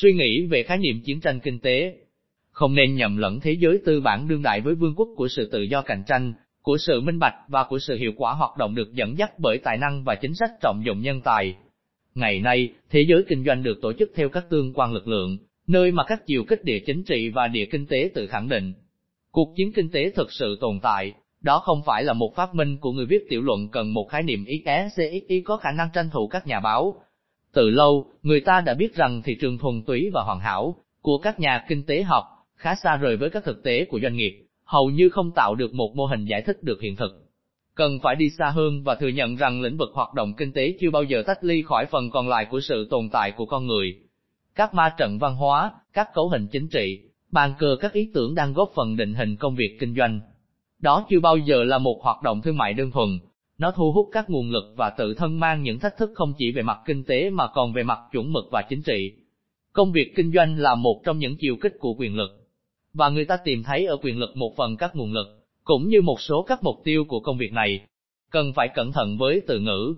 suy nghĩ về khái niệm chiến tranh kinh tế. Không nên nhầm lẫn thế giới tư bản đương đại với vương quốc của sự tự do cạnh tranh, của sự minh bạch và của sự hiệu quả hoạt động được dẫn dắt bởi tài năng và chính sách trọng dụng nhân tài. Ngày nay, thế giới kinh doanh được tổ chức theo các tương quan lực lượng, nơi mà các chiều kích địa chính trị và địa kinh tế tự khẳng định. Cuộc chiến kinh tế thực sự tồn tại, đó không phải là một phát minh của người viết tiểu luận cần một khái niệm ISCXI có khả năng tranh thủ các nhà báo. Từ lâu, người ta đã biết rằng thị trường thuần túy và hoàn hảo của các nhà kinh tế học khá xa rời với các thực tế của doanh nghiệp, hầu như không tạo được một mô hình giải thích được hiện thực. Cần phải đi xa hơn và thừa nhận rằng lĩnh vực hoạt động kinh tế chưa bao giờ tách ly khỏi phần còn lại của sự tồn tại của con người. Các ma trận văn hóa, các cấu hình chính trị, bàn cờ các ý tưởng đang góp phần định hình công việc kinh doanh. Đó chưa bao giờ là một hoạt động thương mại đơn thuần, nó thu hút các nguồn lực và tự thân mang những thách thức không chỉ về mặt kinh tế mà còn về mặt chuẩn mực và chính trị. Công việc kinh doanh là một trong những chiều kích của quyền lực, và người ta tìm thấy ở quyền lực một phần các nguồn lực, cũng như một số các mục tiêu của công việc này. Cần phải cẩn thận với từ ngữ.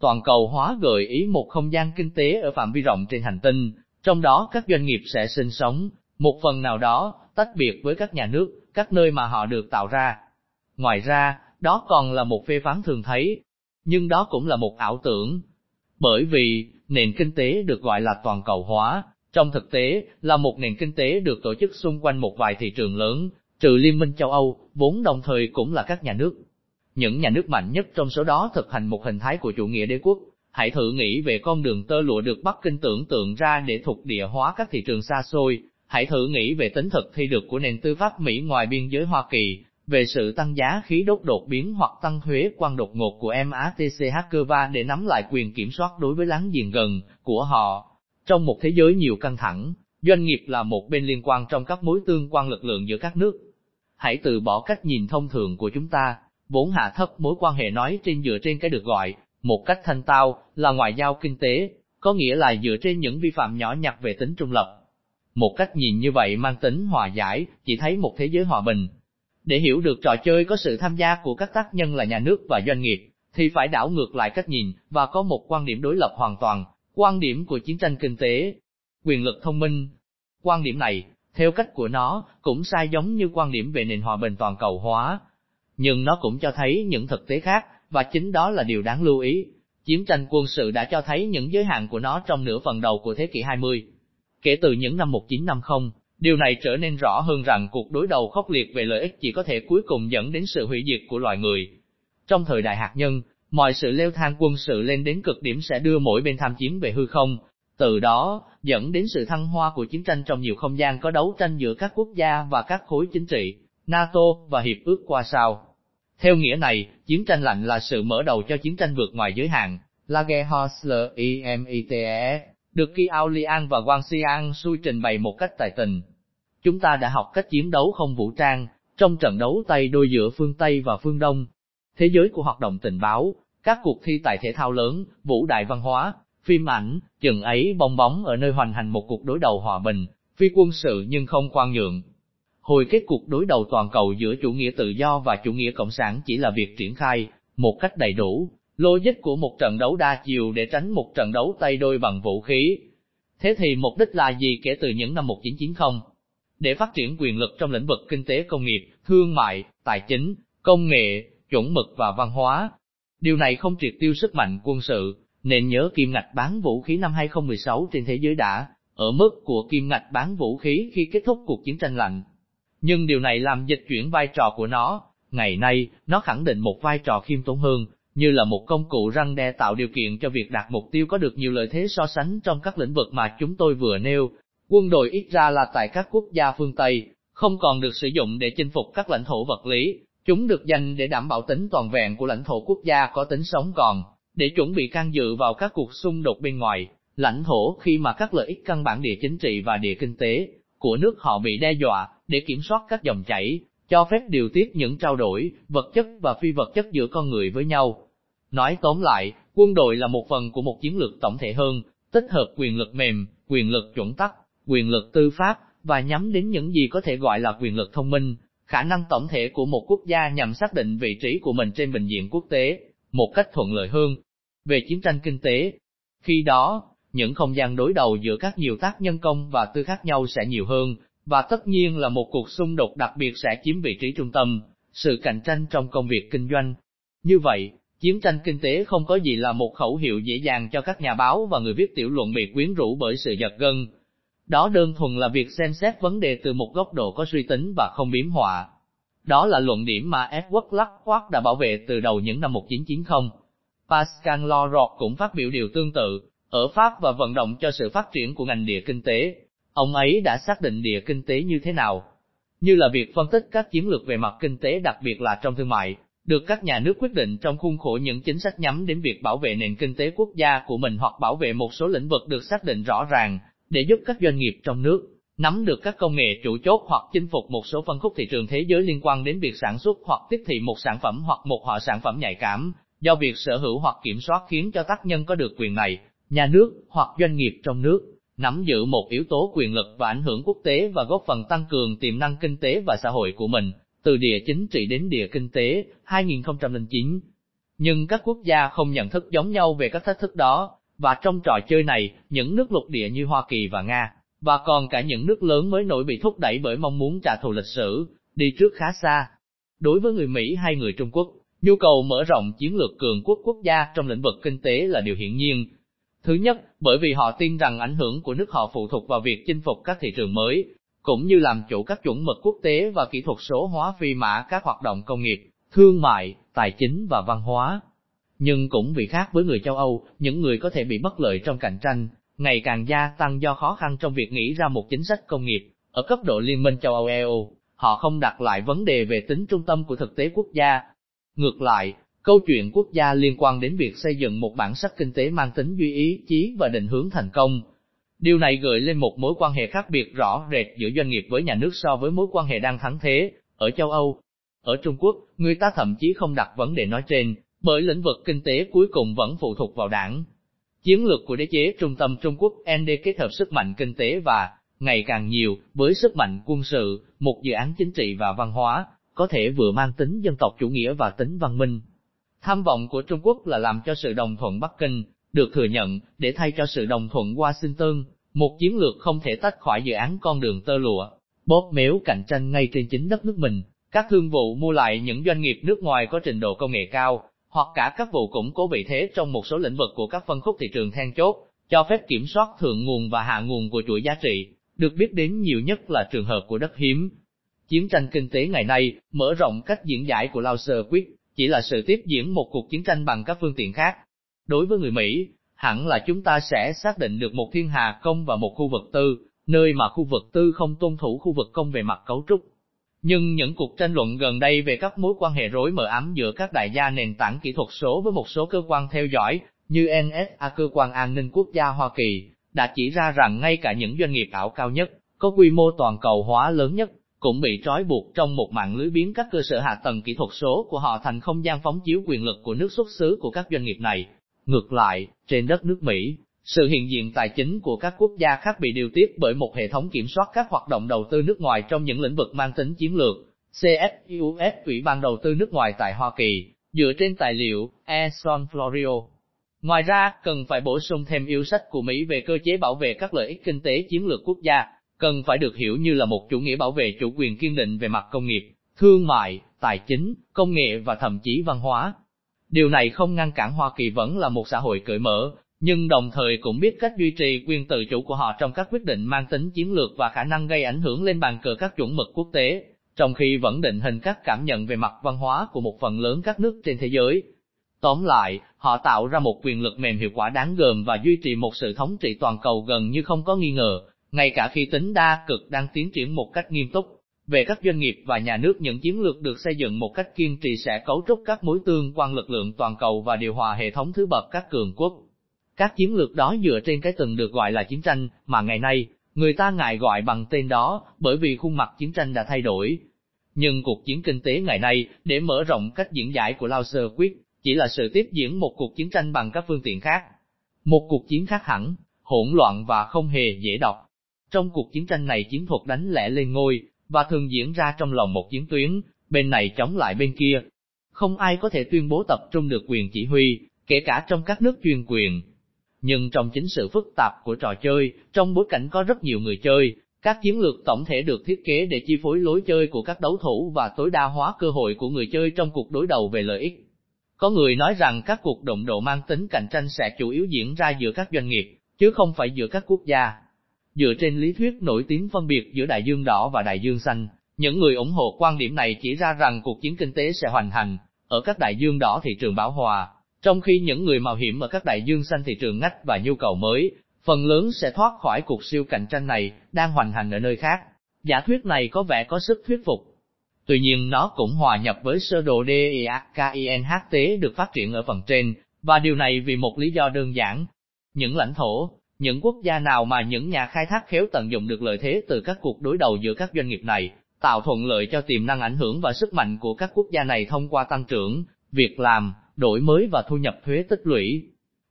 Toàn cầu hóa gợi ý một không gian kinh tế ở phạm vi rộng trên hành tinh, trong đó các doanh nghiệp sẽ sinh sống, một phần nào đó, tách biệt với các nhà nước, các nơi mà họ được tạo ra. Ngoài ra, đó còn là một phê phán thường thấy, nhưng đó cũng là một ảo tưởng. Bởi vì, nền kinh tế được gọi là toàn cầu hóa, trong thực tế, là một nền kinh tế được tổ chức xung quanh một vài thị trường lớn, trừ Liên minh châu Âu, vốn đồng thời cũng là các nhà nước. Những nhà nước mạnh nhất trong số đó thực hành một hình thái của chủ nghĩa đế quốc. Hãy thử nghĩ về con đường tơ lụa được Bắc Kinh tưởng tượng ra để thuộc địa hóa các thị trường xa xôi, hãy thử nghĩ về tính thực thi được của nền tư pháp Mỹ ngoài biên giới Hoa Kỳ, về sự tăng giá khí đốt đột biến hoặc tăng thuế quan đột ngột của MATCH Cuba để nắm lại quyền kiểm soát đối với láng giềng gần của họ. Trong một thế giới nhiều căng thẳng, doanh nghiệp là một bên liên quan trong các mối tương quan lực lượng giữa các nước. Hãy từ bỏ cách nhìn thông thường của chúng ta, vốn hạ thấp mối quan hệ nói trên dựa trên cái được gọi, một cách thanh tao, là ngoại giao kinh tế, có nghĩa là dựa trên những vi phạm nhỏ nhặt về tính trung lập. Một cách nhìn như vậy mang tính hòa giải, chỉ thấy một thế giới hòa bình. Để hiểu được trò chơi có sự tham gia của các tác nhân là nhà nước và doanh nghiệp, thì phải đảo ngược lại cách nhìn, và có một quan điểm đối lập hoàn toàn, quan điểm của chiến tranh kinh tế, quyền lực thông minh. Quan điểm này, theo cách của nó, cũng sai giống như quan điểm về nền hòa bình toàn cầu hóa. Nhưng nó cũng cho thấy những thực tế khác, và chính đó là điều đáng lưu ý. Chiến tranh quân sự đã cho thấy những giới hạn của nó trong nửa phần đầu của thế kỷ 20. Kể từ những năm 1950, điều này trở nên rõ hơn rằng cuộc đối đầu khốc liệt về lợi ích chỉ có thể cuối cùng dẫn đến sự hủy diệt của loài người. Trong thời đại hạt nhân, mọi sự leo thang quân sự lên đến cực điểm sẽ đưa mỗi bên tham chiến về hư không, từ đó, dẫn đến sự thăng hoa của chiến tranh trong nhiều không gian có đấu tranh giữa các quốc gia và các khối chính trị, NATO và Hiệp ước qua sao. Theo nghĩa này, chiến tranh lạnh là sự mở đầu cho chiến tranh vượt ngoài giới hạn, Lage Hosler IMITE, được Ki Aolian và Wang Xiang xui trình bày một cách tài tình. Chúng ta đã học cách chiến đấu không vũ trang, trong trận đấu tay đôi giữa phương Tây và phương Đông. Thế giới của hoạt động tình báo, các cuộc thi tại thể thao lớn, vũ đại văn hóa, phim ảnh, chừng ấy bong bóng ở nơi hoành hành một cuộc đối đầu hòa bình, phi quân sự nhưng không khoan nhượng. Hồi kết cuộc đối đầu toàn cầu giữa chủ nghĩa tự do và chủ nghĩa cộng sản chỉ là việc triển khai, một cách đầy đủ, logic của một trận đấu đa chiều để tránh một trận đấu tay đôi bằng vũ khí. Thế thì mục đích là gì kể từ những năm 1990? Để phát triển quyền lực trong lĩnh vực kinh tế công nghiệp, thương mại, tài chính, công nghệ, chuẩn mực và văn hóa. Điều này không triệt tiêu sức mạnh quân sự, nên nhớ kim ngạch bán vũ khí năm 2016 trên thế giới đã ở mức của kim ngạch bán vũ khí khi kết thúc cuộc chiến tranh lạnh. Nhưng điều này làm dịch chuyển vai trò của nó, ngày nay, nó khẳng định một vai trò khiêm tốn hơn, như là một công cụ răng đe tạo điều kiện cho việc đạt mục tiêu có được nhiều lợi thế so sánh trong các lĩnh vực mà chúng tôi vừa nêu. Quân đội ít ra là tại các quốc gia phương Tây, không còn được sử dụng để chinh phục các lãnh thổ vật lý, chúng được dành để đảm bảo tính toàn vẹn của lãnh thổ quốc gia có tính sống còn để chuẩn bị can dự vào các cuộc xung đột bên ngoài, lãnh thổ khi mà các lợi ích căn bản địa chính trị và địa kinh tế của nước họ bị đe dọa, để kiểm soát các dòng chảy, cho phép điều tiết những trao đổi, vật chất và phi vật chất giữa con người với nhau. Nói tóm lại, quân đội là một phần của một chiến lược tổng thể hơn, tích hợp quyền lực mềm, quyền lực chuẩn tắc, quyền lực tư pháp, và nhắm đến những gì có thể gọi là quyền lực thông minh, khả năng tổng thể của một quốc gia nhằm xác định vị trí của mình trên bình diện quốc tế, một cách thuận lợi hơn về chiến tranh kinh tế. Khi đó, những không gian đối đầu giữa các nhiều tác nhân công và tư khác nhau sẽ nhiều hơn, và tất nhiên là một cuộc xung đột đặc biệt sẽ chiếm vị trí trung tâm, sự cạnh tranh trong công việc kinh doanh. Như vậy, chiến tranh kinh tế không có gì là một khẩu hiệu dễ dàng cho các nhà báo và người viết tiểu luận bị quyến rũ bởi sự giật gân. Đó đơn thuần là việc xem xét vấn đề từ một góc độ có suy tính và không biếm họa. Đó là luận điểm mà Edward Luckward đã bảo vệ từ đầu những năm 1990. Pascal Lorot cũng phát biểu điều tương tự, ở Pháp và vận động cho sự phát triển của ngành địa kinh tế. Ông ấy đã xác định địa kinh tế như thế nào? Như là việc phân tích các chiến lược về mặt kinh tế đặc biệt là trong thương mại, được các nhà nước quyết định trong khuôn khổ những chính sách nhắm đến việc bảo vệ nền kinh tế quốc gia của mình hoặc bảo vệ một số lĩnh vực được xác định rõ ràng, để giúp các doanh nghiệp trong nước nắm được các công nghệ chủ chốt hoặc chinh phục một số phân khúc thị trường thế giới liên quan đến việc sản xuất hoặc tiếp thị một sản phẩm hoặc một họ sản phẩm nhạy cảm, do việc sở hữu hoặc kiểm soát khiến cho tác nhân có được quyền này, nhà nước hoặc doanh nghiệp trong nước nắm giữ một yếu tố quyền lực và ảnh hưởng quốc tế và góp phần tăng cường tiềm năng kinh tế và xã hội của mình, từ địa chính trị đến địa kinh tế, 2009. Nhưng các quốc gia không nhận thức giống nhau về các thách thức đó, và trong trò chơi này, những nước lục địa như Hoa Kỳ và Nga, và còn cả những nước lớn mới nổi bị thúc đẩy bởi mong muốn trả thù lịch sử, đi trước khá xa. Đối với người Mỹ hay người Trung Quốc, nhu cầu mở rộng chiến lược cường quốc quốc gia trong lĩnh vực kinh tế là điều hiển nhiên. Thứ nhất, bởi vì họ tin rằng ảnh hưởng của nước họ phụ thuộc vào việc chinh phục các thị trường mới, cũng như làm chủ các chuẩn mực quốc tế và kỹ thuật số hóa phi mã các hoạt động công nghiệp, thương mại, tài chính và văn hóa. Nhưng cũng vì khác với người châu Âu, những người có thể bị bất lợi trong cạnh tranh, ngày càng gia tăng do khó khăn trong việc nghĩ ra một chính sách công nghiệp. Ở cấp độ Liên minh châu Âu EU, họ không đặt lại vấn đề về tính trung tâm của thực tế quốc gia. Ngược lại, câu chuyện quốc gia liên quan đến việc xây dựng một bản sắc kinh tế mang tính duy ý chí và định hướng thành công. Điều này gợi lên một mối quan hệ khác biệt rõ rệt giữa doanh nghiệp với nhà nước so với mối quan hệ đang thắng thế, ở châu Âu. Ở Trung Quốc, người ta thậm chí không đặt vấn đề nói trên, bởi lĩnh vực kinh tế cuối cùng vẫn phụ thuộc vào đảng, Chiến lược của đế chế trung tâm Trung Quốc ND kết hợp sức mạnh kinh tế và, ngày càng nhiều, với sức mạnh quân sự, một dự án chính trị và văn hóa, có thể vừa mang tính dân tộc chủ nghĩa và tính văn minh. Tham vọng của Trung Quốc là làm cho sự đồng thuận Bắc Kinh, được thừa nhận, để thay cho sự đồng thuận Washington, một chiến lược không thể tách khỏi dự án con đường tơ lụa, bóp méo cạnh tranh ngay trên chính đất nước mình. Các thương vụ mua lại những doanh nghiệp nước ngoài có trình độ công nghệ cao, hoặc cả các vụ củng cố vị thế trong một số lĩnh vực của các phân khúc thị trường then chốt, cho phép kiểm soát thượng nguồn và hạ nguồn của chuỗi giá trị, được biết đến nhiều nhất là trường hợp của đất hiếm. Chiến tranh kinh tế ngày nay, mở rộng cách diễn giải của Lao Sơ Quyết, chỉ là sự tiếp diễn một cuộc chiến tranh bằng các phương tiện khác. Đối với người Mỹ, hẳn là chúng ta sẽ xác định được một thiên hà công và một khu vực tư, nơi mà khu vực tư không tuân thủ khu vực công về mặt cấu trúc. Nhưng những cuộc tranh luận gần đây về các mối quan hệ rối mờ ám giữa các đại gia nền tảng kỹ thuật số với một số cơ quan theo dõi, như NSA cơ quan an ninh quốc gia Hoa Kỳ, đã chỉ ra rằng ngay cả những doanh nghiệp ảo cao nhất, có quy mô toàn cầu hóa lớn nhất, cũng bị trói buộc trong một mạng lưới biến các cơ sở hạ tầng kỹ thuật số của họ thành không gian phóng chiếu quyền lực của nước xuất xứ của các doanh nghiệp này. Ngược lại, trên đất nước Mỹ, sự hiện diện tài chính của các quốc gia khác bị điều tiết bởi một hệ thống kiểm soát các hoạt động đầu tư nước ngoài trong những lĩnh vực mang tính chiến lược. CFUS Ủy ban đầu tư nước ngoài tại Hoa Kỳ, dựa trên tài liệu Eson Florio. Ngoài ra, cần phải bổ sung thêm yêu sách của Mỹ về cơ chế bảo vệ các lợi ích kinh tế chiến lược quốc gia, cần phải được hiểu như là một chủ nghĩa bảo vệ chủ quyền kiên định về mặt công nghiệp, thương mại, tài chính, công nghệ và thậm chí văn hóa. Điều này không ngăn cản Hoa Kỳ vẫn là một xã hội cởi mở, nhưng đồng thời cũng biết cách duy trì quyền tự chủ của họ trong các quyết định mang tính chiến lược và khả năng gây ảnh hưởng lên bàn cờ các chuẩn mực quốc tế, trong khi vẫn định hình các cảm nhận về mặt văn hóa của một phần lớn các nước trên thế giới. Tóm lại, họ tạo ra một quyền lực mềm hiệu quả đáng gờm và duy trì một sự thống trị toàn cầu gần như không có nghi ngờ, ngay cả khi tính đa cực đang tiến triển một cách nghiêm túc. Về các doanh nghiệp và nhà nước những chiến lược được xây dựng một cách kiên trì sẽ cấu trúc các mối tương quan lực lượng toàn cầu và điều hòa hệ thống thứ bậc các cường quốc. Các chiến lược đó dựa trên cái từng được gọi là chiến tranh, mà ngày nay, người ta ngại gọi bằng tên đó, bởi vì khuôn mặt chiến tranh đã thay đổi. Nhưng cuộc chiến kinh tế ngày nay, để mở rộng cách diễn giải của Lao Sơ Quyết, chỉ là sự tiếp diễn một cuộc chiến tranh bằng các phương tiện khác. Một cuộc chiến khác hẳn, hỗn loạn và không hề dễ đọc. Trong cuộc chiến tranh này chiến thuật đánh lẻ lên ngôi, và thường diễn ra trong lòng một chiến tuyến, bên này chống lại bên kia. Không ai có thể tuyên bố tập trung được quyền chỉ huy, kể cả trong các nước chuyên quyền, Nhưng trong chính sự phức tạp của trò chơi, trong bối cảnh có rất nhiều người chơi, các chiến lược tổng thể được thiết kế để chi phối lối chơi của các đấu thủ và tối đa hóa cơ hội của người chơi trong cuộc đối đầu về lợi ích. Có người nói rằng các cuộc động độ mang tính cạnh tranh sẽ chủ yếu diễn ra giữa các doanh nghiệp, chứ không phải giữa các quốc gia. Dựa trên lý thuyết nổi tiếng phân biệt giữa đại dương đỏ và đại dương xanh, những người ủng hộ quan điểm này chỉ ra rằng cuộc chiến kinh tế sẽ hoành hành ở các đại dương đỏ thị trường bão hòa, trong khi những người mạo hiểm ở các đại dương xanh thị trường ngách và nhu cầu mới, phần lớn sẽ thoát khỏi cuộc siêu cạnh tranh này, đang hoành hành ở nơi khác. Giả thuyết này có vẻ có sức thuyết phục. Tuy nhiên nó cũng hòa nhập với sơ đồ DEAKINHT được phát triển ở phần trên, và điều này vì một lý do đơn giản. Những lãnh thổ, những quốc gia nào mà những nhà khai thác khéo tận dụng được lợi thế từ các cuộc đối đầu giữa các doanh nghiệp này, tạo thuận lợi cho tiềm năng ảnh hưởng và sức mạnh của các quốc gia này thông qua tăng trưởng, việc làm, đổi mới và thu nhập thuế tích lũy.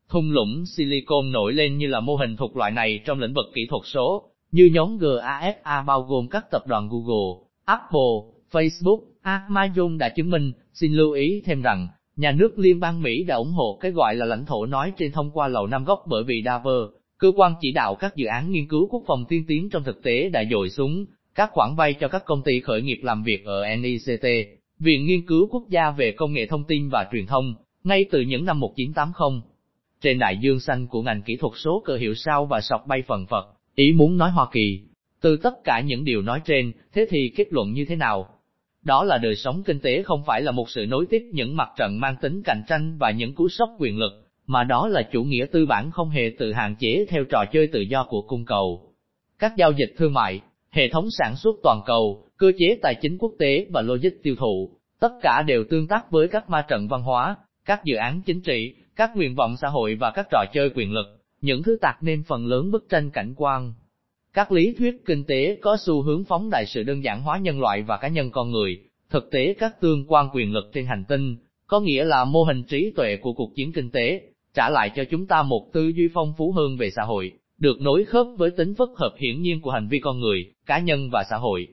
Thung lũng Silicon nổi lên như là mô hình thuộc loại này trong lĩnh vực kỹ thuật số, như nhóm GAFA bao gồm các tập đoàn Google, Apple, Facebook, ah, Amazon đã chứng minh, xin lưu ý thêm rằng, nhà nước liên bang Mỹ đã ủng hộ cái gọi là lãnh thổ nói trên thông qua lầu năm góc bởi vì Dover, cơ quan chỉ đạo các dự án nghiên cứu quốc phòng tiên tiến trong thực tế đã dội xuống, các khoản vay cho các công ty khởi nghiệp làm việc ở NICT, Viện Nghiên cứu Quốc gia về Công nghệ Thông tin và Truyền thông, ngay từ những năm 1980. Trên đại dương xanh của ngành kỹ thuật số cơ hiệu sao và sọc bay phần phật, ý muốn nói Hoa Kỳ. Từ tất cả những điều nói trên, thế thì kết luận như thế nào? Đó là đời sống kinh tế không phải là một sự nối tiếp những mặt trận mang tính cạnh tranh và những cú sốc quyền lực, mà đó là chủ nghĩa tư bản không hề tự hạn chế theo trò chơi tự do của cung cầu. Các giao dịch thương mại, hệ thống sản xuất toàn cầu, cơ chế tài chính quốc tế và logic tiêu thụ, tất cả đều tương tác với các ma trận văn hóa, các dự án chính trị, các nguyện vọng xã hội và các trò chơi quyền lực, những thứ tạc nên phần lớn bức tranh cảnh quan. Các lý thuyết kinh tế có xu hướng phóng đại sự đơn giản hóa nhân loại và cá nhân con người, thực tế các tương quan quyền lực trên hành tinh, có nghĩa là mô hình trí tuệ của cuộc chiến kinh tế, trả lại cho chúng ta một tư duy phong phú hơn về xã hội, được nối khớp với tính phức hợp hiển nhiên của hành vi con người, cá nhân và xã hội.